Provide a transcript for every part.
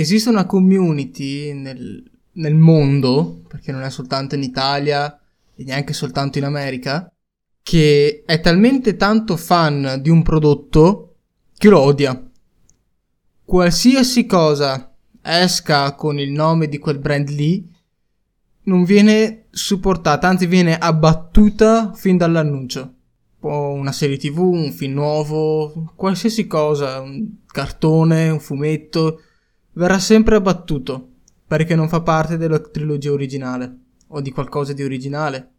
esiste una community nel, nel mondo, perché non è soltanto in Italia e neanche soltanto in America, che è talmente tanto fan di un prodotto che lo odia. Qualsiasi cosa esca con il nome di quel brand lì non viene supportata, anzi viene abbattuta fin dall'annuncio. Una serie tv, un film nuovo, qualsiasi cosa, un cartone, un fumetto, verrà sempre abbattuto perché non fa parte della trilogia originale o di qualcosa di originale.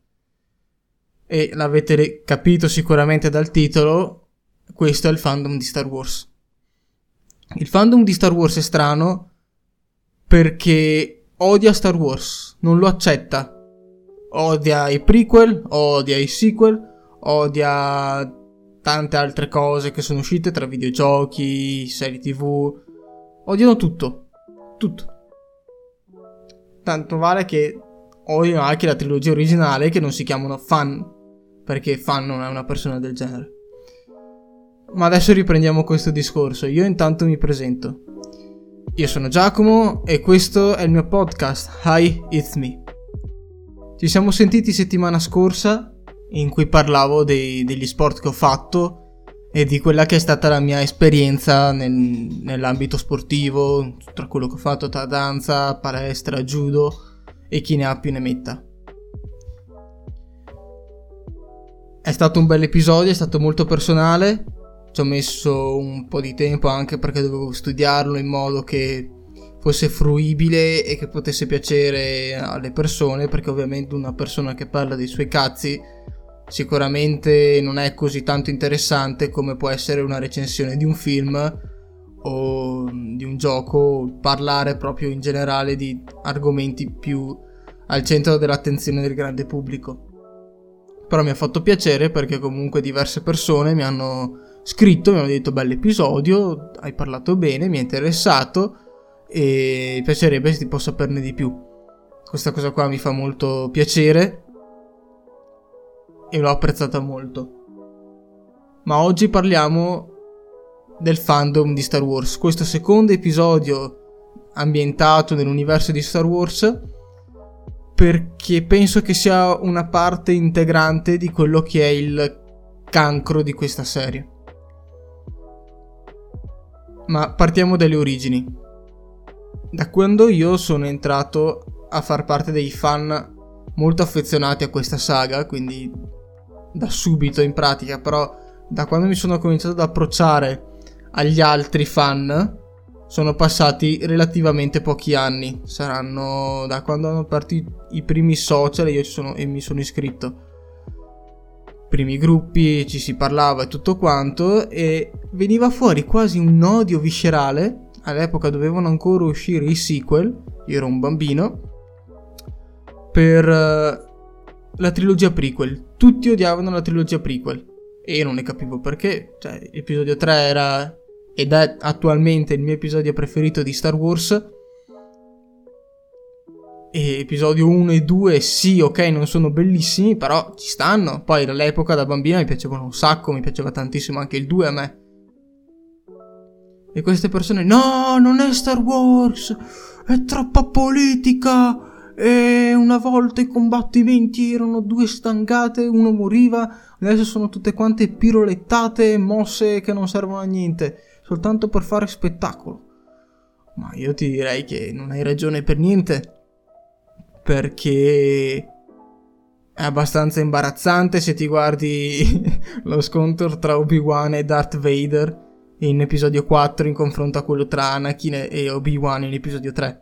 E l'avete capito sicuramente dal titolo, questo è il fandom di Star Wars. Il fandom di Star Wars è strano perché odia Star Wars, non lo accetta. Odia i prequel, odia i sequel, odia tante altre cose che sono uscite tra videogiochi, serie tv. Odiano tutto. Tutto. Tanto vale che odiano anche la trilogia originale che non si chiamano fan. Perché fan non è una persona del genere. Ma adesso riprendiamo questo discorso. Io intanto mi presento. Io sono Giacomo e questo è il mio podcast Hi, It's Me. Ci siamo sentiti settimana scorsa in cui parlavo dei, degli sport che ho fatto e di quella che è stata la mia esperienza nel, nell'ambito sportivo, tra quello che ho fatto tra danza, palestra, judo e chi ne ha più ne metta. È stato un bel episodio, è stato molto personale, ci ho messo un po' di tempo anche perché dovevo studiarlo in modo che fosse fruibile e che potesse piacere alle persone perché ovviamente una persona che parla dei suoi cazzi sicuramente non è così tanto interessante come può essere una recensione di un film o di un gioco parlare proprio in generale di argomenti più al centro dell'attenzione del grande pubblico però mi ha fatto piacere perché comunque diverse persone mi hanno scritto, mi hanno detto bell'episodio, hai parlato bene, mi è interessato e piacerebbe se ti posso saperne di più. Questa cosa qua mi fa molto piacere e l'ho apprezzata molto. Ma oggi parliamo del fandom di Star Wars. Questo secondo episodio ambientato nell'universo di Star Wars perché penso che sia una parte integrante di quello che è il cancro di questa serie. Ma partiamo dalle origini. Da quando io sono entrato a far parte dei fan molto affezionati a questa saga, quindi da subito in pratica, però da quando mi sono cominciato ad approcciare agli altri fan, sono passati relativamente pochi anni. Saranno da quando hanno partito i primi social e io sono, e mi sono iscritto primi gruppi ci si parlava e tutto quanto e veniva fuori quasi un odio viscerale. All'epoca dovevano ancora uscire i sequel, io ero un bambino, per uh, la trilogia prequel. Tutti odiavano la trilogia prequel e io non ne capivo perché. Cioè, l'episodio 3 era ed è attualmente il mio episodio preferito di Star Wars e episodio 1 e 2 sì, ok, non sono bellissimi, però ci stanno. Poi all'epoca da bambina mi piacevano un sacco, mi piaceva tantissimo anche il 2 a me. E queste persone, no, non è Star Wars, è troppa politica. E una volta i combattimenti erano due stangate, uno moriva, adesso sono tutte quante pirolettate, mosse che non servono a niente, soltanto per fare spettacolo. Ma io ti direi che non hai ragione per niente perché è abbastanza imbarazzante se ti guardi lo scontro tra Obi-Wan e Darth Vader in episodio 4 in confronto a quello tra Anakin e Obi-Wan in episodio 3.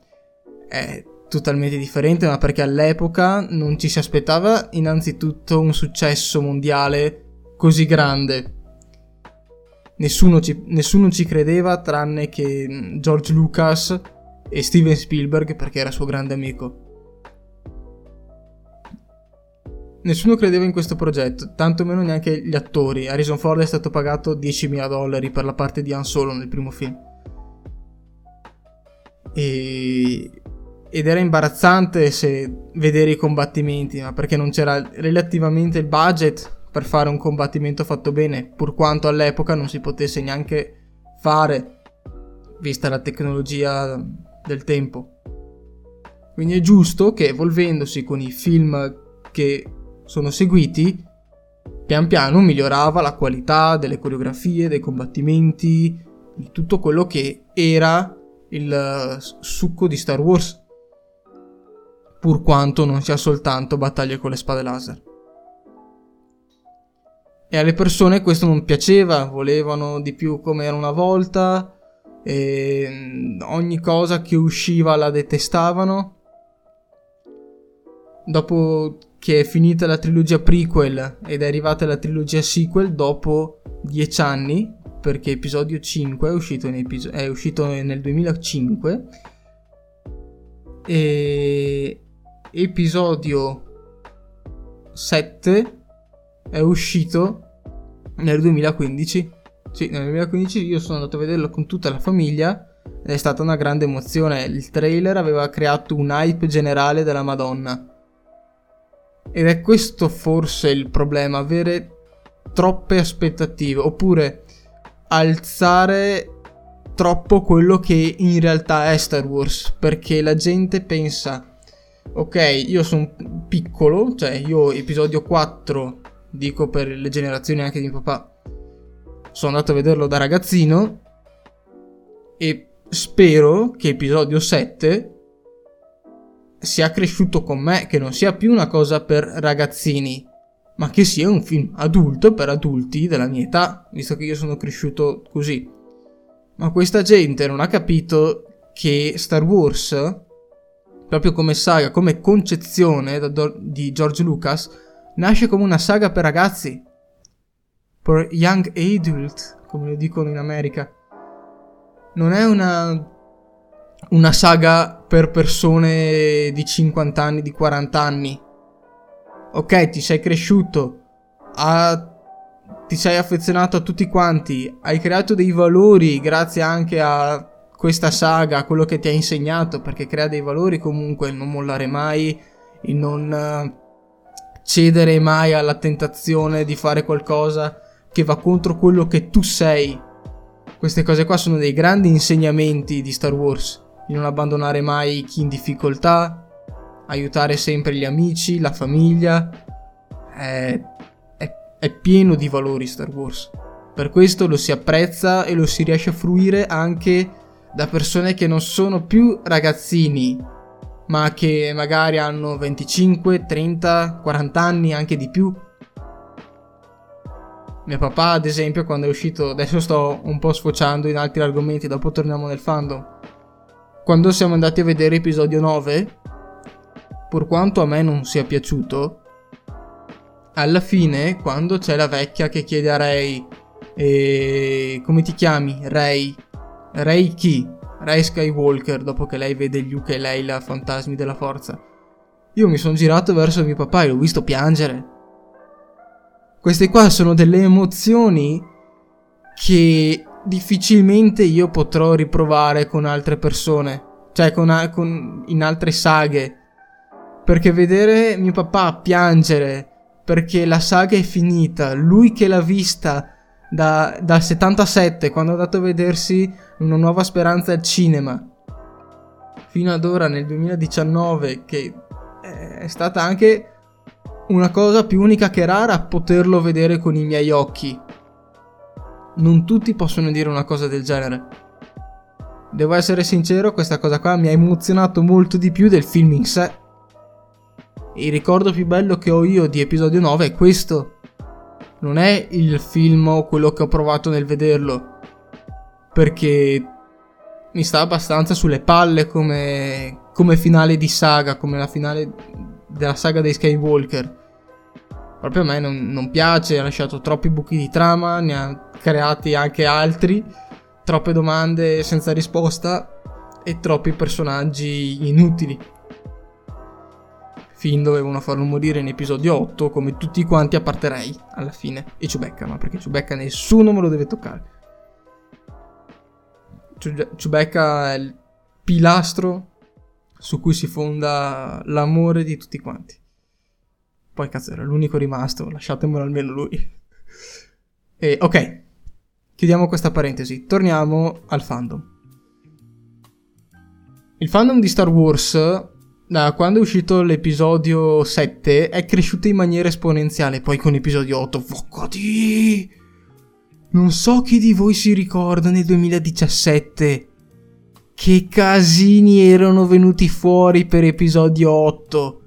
È totalmente differente, ma perché all'epoca non ci si aspettava innanzitutto un successo mondiale così grande. Nessuno ci, nessuno ci credeva tranne che George Lucas e Steven Spielberg perché era suo grande amico. Nessuno credeva in questo progetto, tantomeno neanche gli attori. Harrison Ford è stato pagato 10.000 dollari per la parte di Han Solo nel primo film. E... Ed era imbarazzante se vedere i combattimenti, ma perché non c'era relativamente il budget per fare un combattimento fatto bene, pur quanto all'epoca non si potesse neanche fare, vista la tecnologia del tempo. Quindi è giusto che evolvendosi con i film che sono seguiti, pian piano migliorava la qualità delle coreografie, dei combattimenti, di tutto quello che era il succo di Star Wars. Pur quanto non sia soltanto battaglie con le spade laser. E alle persone questo non piaceva, volevano di più come era una volta, e ogni cosa che usciva la detestavano. Dopo che è finita la trilogia prequel ed è arrivata la trilogia sequel, dopo dieci anni, perché episodio 5 è uscito, episo- è uscito nel 2005, e episodio 7 è uscito nel 2015. Sì, nel 2015 io sono andato a vederlo con tutta la famiglia ed è stata una grande emozione. Il trailer aveva creato un hype generale della Madonna. Ed è questo forse il problema, avere troppe aspettative, oppure alzare troppo quello che in realtà è Star Wars, perché la gente pensa, ok, io sono piccolo, cioè io episodio 4 dico per le generazioni anche di mio papà, sono andato a vederlo da ragazzino e spero che episodio 7 sia cresciuto con me, che non sia più una cosa per ragazzini, ma che sia un film adulto per adulti della mia età, visto che io sono cresciuto così. Ma questa gente non ha capito che Star Wars, proprio come saga, come concezione di George Lucas, nasce come una saga per ragazzi. Per young adult, come lo dicono in America. Non è una, una saga per persone di 50 anni, di 40 anni. Ok, ti sei cresciuto, a, ti sei affezionato a tutti quanti, hai creato dei valori grazie anche a questa saga, quello che ti ha insegnato, perché crea dei valori comunque, il non mollare mai, il non cedere mai alla tentazione di fare qualcosa che va contro quello che tu sei. Queste cose qua sono dei grandi insegnamenti di Star Wars, di non abbandonare mai chi in difficoltà, aiutare sempre gli amici, la famiglia. È, è, è pieno di valori Star Wars. Per questo lo si apprezza e lo si riesce a fruire anche da persone che non sono più ragazzini, ma che magari hanno 25, 30, 40 anni, anche di più. Mio papà, ad esempio, quando è uscito, adesso sto un po' sfociando in altri argomenti, dopo torniamo nel fandom. Quando siamo andati a vedere episodio 9, pur quanto a me non sia piaciuto, alla fine, quando c'è la vecchia che chiede a Ray, e... come ti chiami? Ray. Ray chi? Ray Skywalker dopo che lei vede Luke e lei la fantasmi della forza. Io mi sono girato verso mio papà e l'ho visto piangere. Queste qua sono delle emozioni che difficilmente io potrò riprovare con altre persone, cioè con, con, in altre saghe. Perché vedere mio papà piangere perché la saga è finita, lui che l'ha vista da, dal 77 quando è andato a vedersi una nuova speranza al cinema. Fino ad ora nel 2019 che è stata anche una cosa più unica che rara poterlo vedere con i miei occhi. Non tutti possono dire una cosa del genere. Devo essere sincero questa cosa qua mi ha emozionato molto di più del film in sé. Il ricordo più bello che ho io di episodio 9 è questo. Non è il film o quello che ho provato nel vederlo, perché mi sta abbastanza sulle palle come, come finale di saga, come la finale della saga dei Skywalker. Proprio a me non, non piace, ha lasciato troppi buchi di trama, ne ha creati anche altri, troppe domande senza risposta e troppi personaggi inutili. Finn dovevano farlo morire in episodio 8 come tutti quanti a parte Rey alla fine e Chewbacca, ma perché Chewbacca nessuno me lo deve toccare. Chewbacca è il pilastro su cui si fonda l'amore di tutti quanti. Poi cazzo era l'unico rimasto, lasciatemelo almeno lui. e ok, chiudiamo questa parentesi, torniamo al fandom. il fandom di Star Wars da quando è uscito l'episodio 7 è cresciuto in maniera esponenziale, poi con l'episodio 8, Vocati! Non so chi di voi si ricorda nel 2017 che casini erano venuti fuori per episodio 8.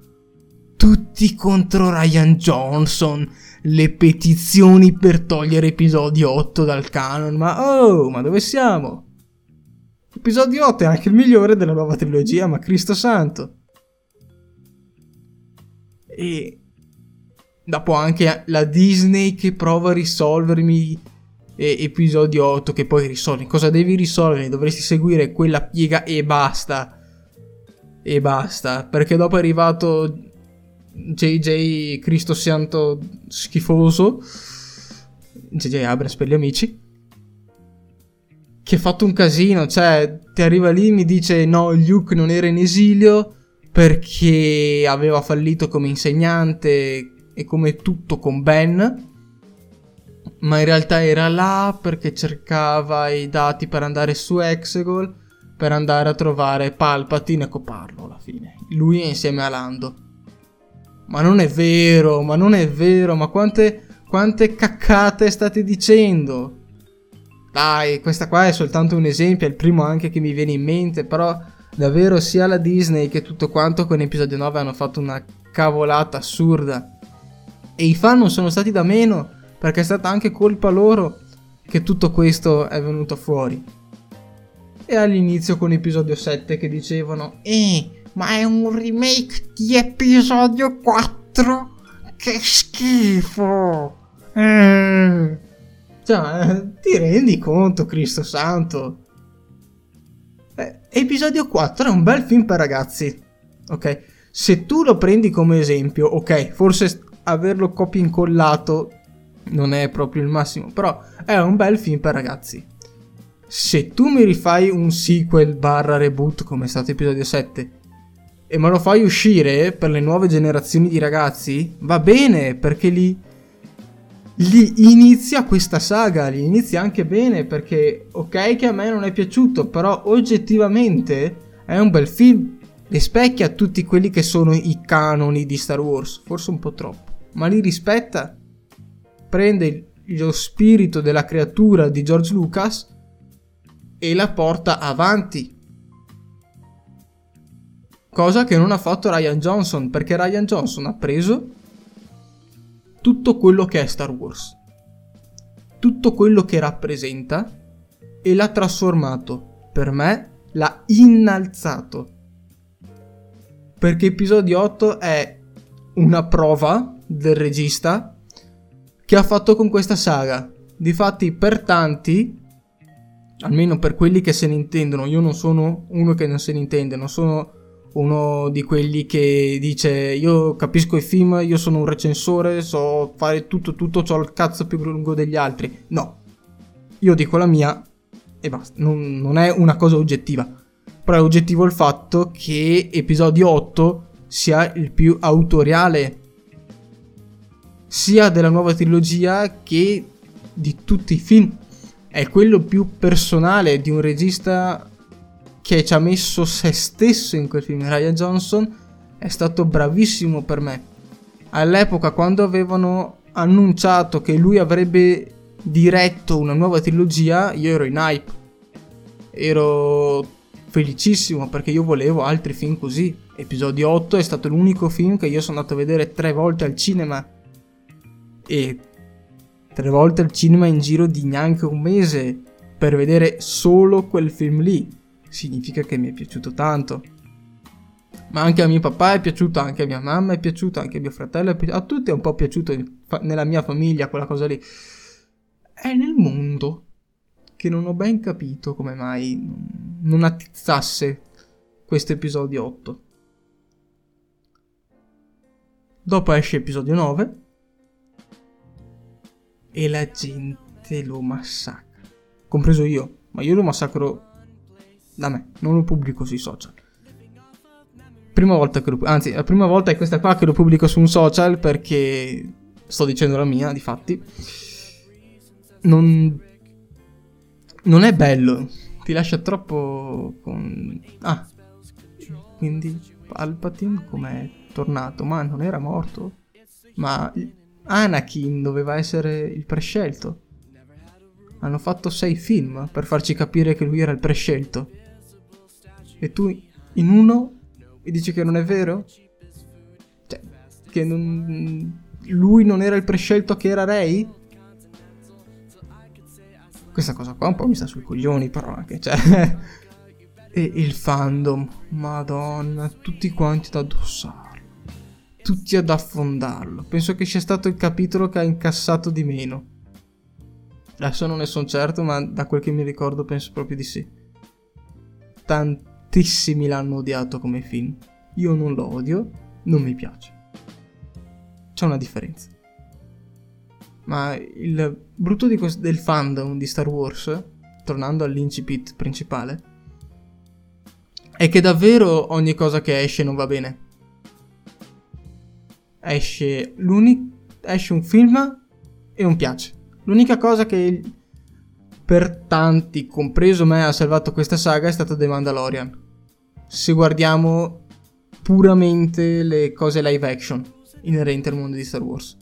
Tutti contro Ryan Johnson, le petizioni per togliere episodio 8 dal canon, ma oh, ma dove siamo? Episodio 8 è anche il migliore della nuova trilogia, ma Cristo santo. E dopo anche la Disney che prova a risolvermi episodio 8 che poi risolvi. Cosa devi risolvere? Dovresti seguire quella piega e basta. E basta. Perché dopo è arrivato JJ Cristo Santo schifoso. JJ Abrams per gli amici. Che ha fatto un casino. Cioè, ti arriva lì e mi dice no, Luke non era in esilio perché aveva fallito come insegnante e come tutto con Ben ma in realtà era là perché cercava i dati per andare su Exegol per andare a trovare Palpatine e coparlo alla fine. Lui insieme a Lando. Ma non è vero, ma non è vero, ma quante, quante caccate state dicendo? Dai, questa qua è soltanto un esempio, è il primo anche che mi viene in mente, però davvero sia la Disney che tutto quanto con episodio 9 hanno fatto una cavolata assurda. E i fan non sono stati da meno perché è stata anche colpa loro che tutto questo è venuto fuori. E all'inizio con episodio 7 che dicevano Eh, ma è un remake di episodio 4? Che schifo! Eh. Cioè, ti rendi conto, Cristo Santo? Eh, episodio 4 è un bel film per ragazzi. Ok? Se tu lo prendi come esempio, ok, forse averlo copia incollato non è proprio il massimo, però è un bel film per ragazzi. Se tu mi rifai un sequel barra reboot come è stato episodio 7 e me lo fai uscire per le nuove generazioni di ragazzi, va bene perché lì, lì inizia questa saga, lì inizia anche bene perché ok che a me non è piaciuto, però oggettivamente è un bel film, rispecchia tutti quelli che sono i canoni di Star Wars, forse un po' troppo, ma li rispetta prende lo spirito della creatura di George Lucas e la porta avanti. Cosa che non ha fatto Ryan Johnson, perché Ryan Johnson ha preso tutto quello che è Star Wars, tutto quello che rappresenta e l'ha trasformato. Per me l'ha innalzato. Perché episodio 8 è una prova del regista che ha fatto con questa saga. Difatti, per tanti, almeno per quelli che se ne intendono, io non sono uno che non se ne intende, non sono uno di quelli che dice io capisco i film, io sono un recensore, so fare tutto, tutto, ho il cazzo più lungo degli altri. No, io dico la mia e basta, non, non è una cosa oggettiva. Però è oggettivo il fatto che episodio 8 sia il più autoriale sia della nuova trilogia che di tutti i film. È quello più personale di un regista che ci ha messo se stesso in quel film. Ryan Johnson è stato bravissimo per me. All'epoca, quando avevano annunciato che lui avrebbe diretto una nuova trilogia, io ero in hype. Ero felicissimo perché io volevo altri film così. Episodio 8 è stato l'unico film che io sono andato a vedere tre volte al cinema e tre volte al cinema in giro di neanche un mese per vedere solo quel film lì. Significa che mi è piaciuto tanto. Ma anche a mio papà è piaciuto, anche a mia mamma è piaciuto, anche a mio fratello è piaciuto, a tutti è un po' piaciuto nella mia famiglia quella cosa lì. È nel mondo che non ho ben capito come mai non attizzasse questo episodio 8. Dopo esce episodio 9 e la gente lo massacra. Compreso io, ma io lo massacro da me, non lo pubblico sui social. Prima volta che lo anzi, la prima volta è questa qua che lo pubblico su un social perché sto dicendo la mia, di fatti. Non non è bello, ti lascia troppo con ah, quindi Palpatine com'è tornato? Ma non era morto? Ma Anakin doveva essere il prescelto. Hanno fatto sei film per farci capire che lui era il prescelto. E tu in uno mi dici che non è vero? Cioè, che non... lui non era il prescelto che era Rey? Questa cosa qua un po' mi sta sui coglioni, però anche, cioè... e il fandom, madonna, tutti quanti ad addossarlo. Tutti ad affondarlo. Penso che sia stato il capitolo che ha incassato di meno. Adesso non ne sono certo, ma da quel che mi ricordo penso proprio di sì. Tantissimi l'hanno odiato come film. Io non lo odio, non mi piace. C'è una differenza. Ma il brutto questo, del fandom di Star Wars, tornando all'incipit principale, è che davvero ogni cosa che esce non va bene. Esce, esce un film e non piace L'unica cosa che per tanti, compreso me, ha salvato questa saga è stata The Mandalorian. Se guardiamo puramente le cose live action inerenti al mondo di Star Wars.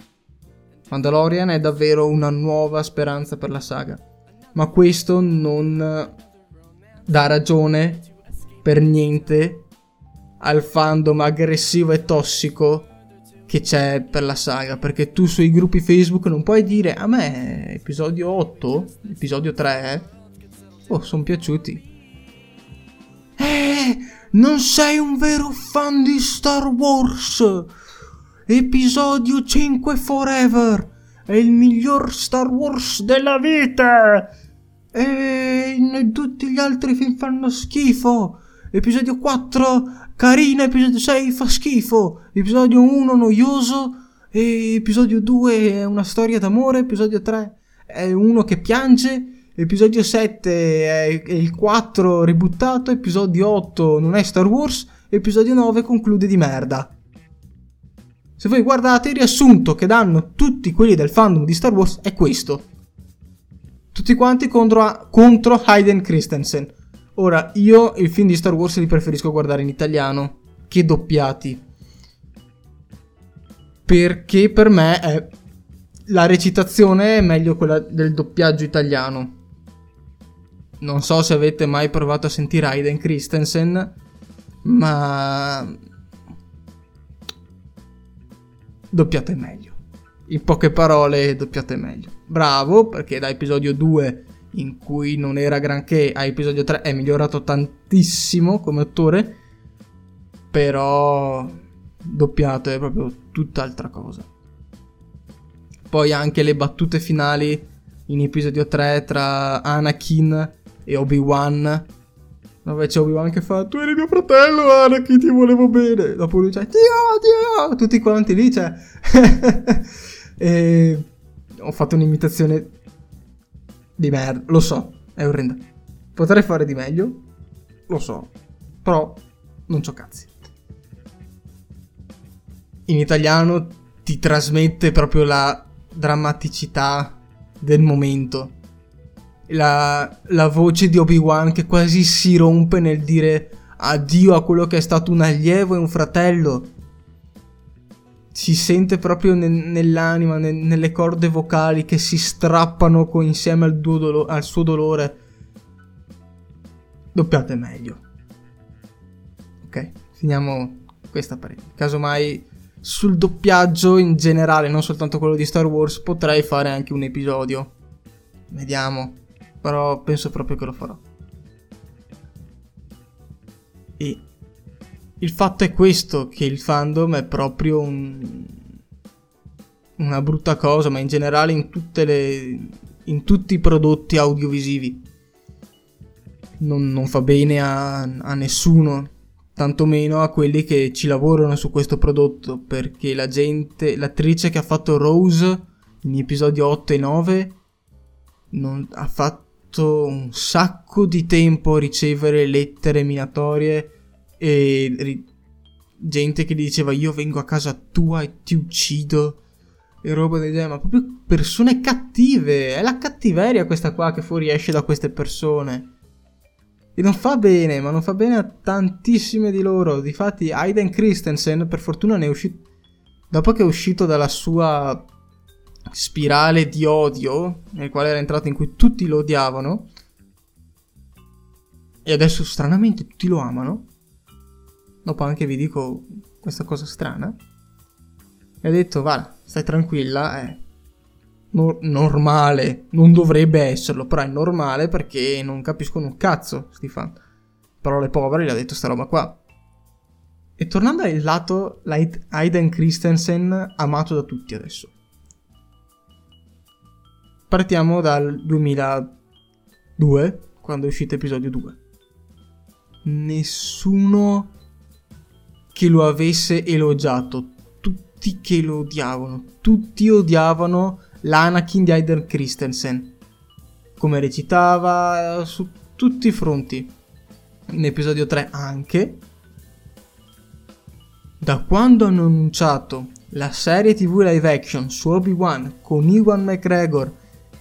Mandalorian è davvero una nuova speranza per la saga. Ma questo non dà ragione per niente al fandom aggressivo e tossico che c'è per la saga, perché tu sui gruppi Facebook non puoi dire a me episodio 8, episodio 3, oh, sono piaciuti. Eh, non sei un vero fan di Star Wars. Episodio 5 Forever è il miglior Star Wars della vita. E tutti gli altri film fanno schifo. Episodio 4 carina, episodio 6 fa schifo, episodio 1 noioso, e episodio 2 è una storia d'amore, episodio 3 è uno che piange, episodio 7 è il 4 ributtato, episodio 8 non è Star Wars, episodio 9 conclude di merda. Se voi guardate il riassunto che danno tutti quelli del fandom di Star Wars è questo. Tutti quanti contro, contro Hayden Christensen. Ora, io il film di Star Wars li preferisco guardare in italiano che doppiati. Perché per me è... la recitazione è meglio quella del doppiaggio italiano. Non so se avete mai provato a sentire Aiden Christensen, ma doppiate meglio. In poche parole, doppiate meglio. Bravo, perché da episodio 2 in cui non era granché, a episodio 3 è migliorato tantissimo come attore, però doppiato è proprio tutt'altra cosa. Poi anche le battute finali in episodio 3 tra Anakin e Obi-Wan. Dove c'è Obi-Wan che fa: Tu eri mio fratello, Anakin, ti volevo bene. Dopo lui c'è: Ti odio! Tutti quanti lì c'è. e ho fatto un'imitazione di merda, lo so, è orrenda. Potrei fare di meglio, lo so, però non c'ho cazzi. In italiano ti trasmette proprio la drammaticità del momento. La, la voce di Obi-Wan che quasi si rompe nel dire addio a quello che è stato un allievo e un fratello si sente proprio ne- nell'anima, ne- nelle corde vocali che si strappano co- insieme al, dolo- al suo dolore. Doppiate meglio. Ok, finiamo questa parete. Casomai sul doppiaggio in generale, non soltanto quello di Star Wars, potrei fare anche un episodio. Vediamo. Però penso proprio che lo farò. E il fatto è questo, che il fandom è proprio un, una brutta cosa, ma in generale in, le, in tutti i prodotti audiovisivi. Non, non fa bene a, a nessuno, tantomeno a quelli che ci lavorano su questo prodotto, perché la gente, l'attrice che ha fatto Rose in episodi 8 e 9 non, ha fatto un sacco di tempo a ricevere lettere minatorie e ri- gente che diceva io vengo a casa tua e ti uccido e roba del genere, ma proprio persone cattive, è la cattiveria questa qua che fuoriesce da queste persone. E non fa bene, ma non fa bene a tantissime di loro. Difatti, Aiden Christensen, per fortuna, ne è uscito. Dopo che è uscito dalla sua spirale di odio, nel quale era entrato in cui tutti lo odiavano, e adesso stranamente tutti lo amano. Dopo anche vi dico questa cosa strana. E ha detto, va, stai tranquilla, è no- normale, non dovrebbe esserlo, però è normale perché non capiscono un cazzo, sti fan. Parole povere, gli ha detto sta roba qua. E tornando al lato Aiden Christensen, amato da tutti adesso. Partiamo dal 2002, quando è uscito episodio 2. Nessuno che lo avesse elogiato, tutti che lo odiavano, tutti odiavano l'Anakin di Aiden Christensen. Come recitava su tutti i fronti. In episodio 3 anche. Da quando hanno annunciato la serie TV live action su Obi-Wan con Iwan McGregor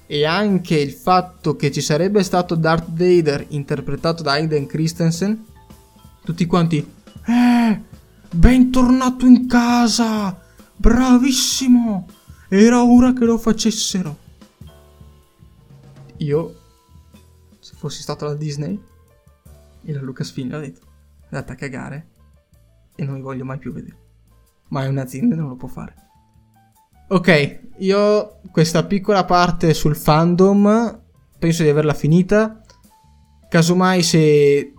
e anche il fatto che ci sarebbe stato Darth Vader interpretato da Aiden Christensen, tutti quanti, eh, bentornato in casa, bravissimo, era ora che lo facessero. Io, se fossi stato la Disney e la Lucasfilm, ho detto, andate a cagare e non vi voglio mai più vedere. Ma è un'azienda non lo può fare. Ok, io questa piccola parte sul fandom penso di averla finita. Casomai se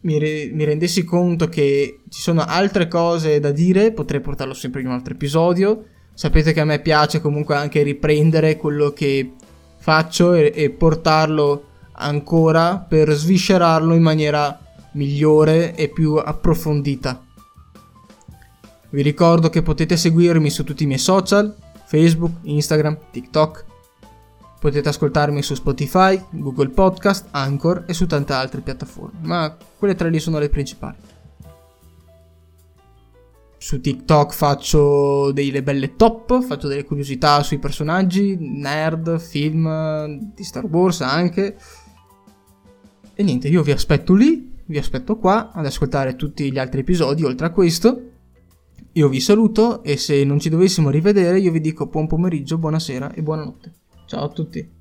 mi, re- mi, rendessi conto che ci sono altre cose da dire, potrei portarlo sempre in un altro episodio. Sapete che a me piace comunque anche riprendere quello che faccio e, e portarlo ancora per sviscerarlo in maniera migliore e più approfondita. Vi ricordo che potete seguirmi su tutti i miei social, Facebook, Instagram, TikTok. Potete ascoltarmi su Spotify, Google Podcast, Anchor e su tante altre piattaforme, ma quelle tre lì sono le principali. Su TikTok faccio delle belle top, faccio delle curiosità sui personaggi, nerd, film di Star Wars anche. E niente, io vi aspetto lì, vi aspetto qua ad ascoltare tutti gli altri episodi oltre a questo io vi saluto e se non ci dovessimo rivedere io vi dico buon pomeriggio, buonasera e buonanotte. Ciao a tutti.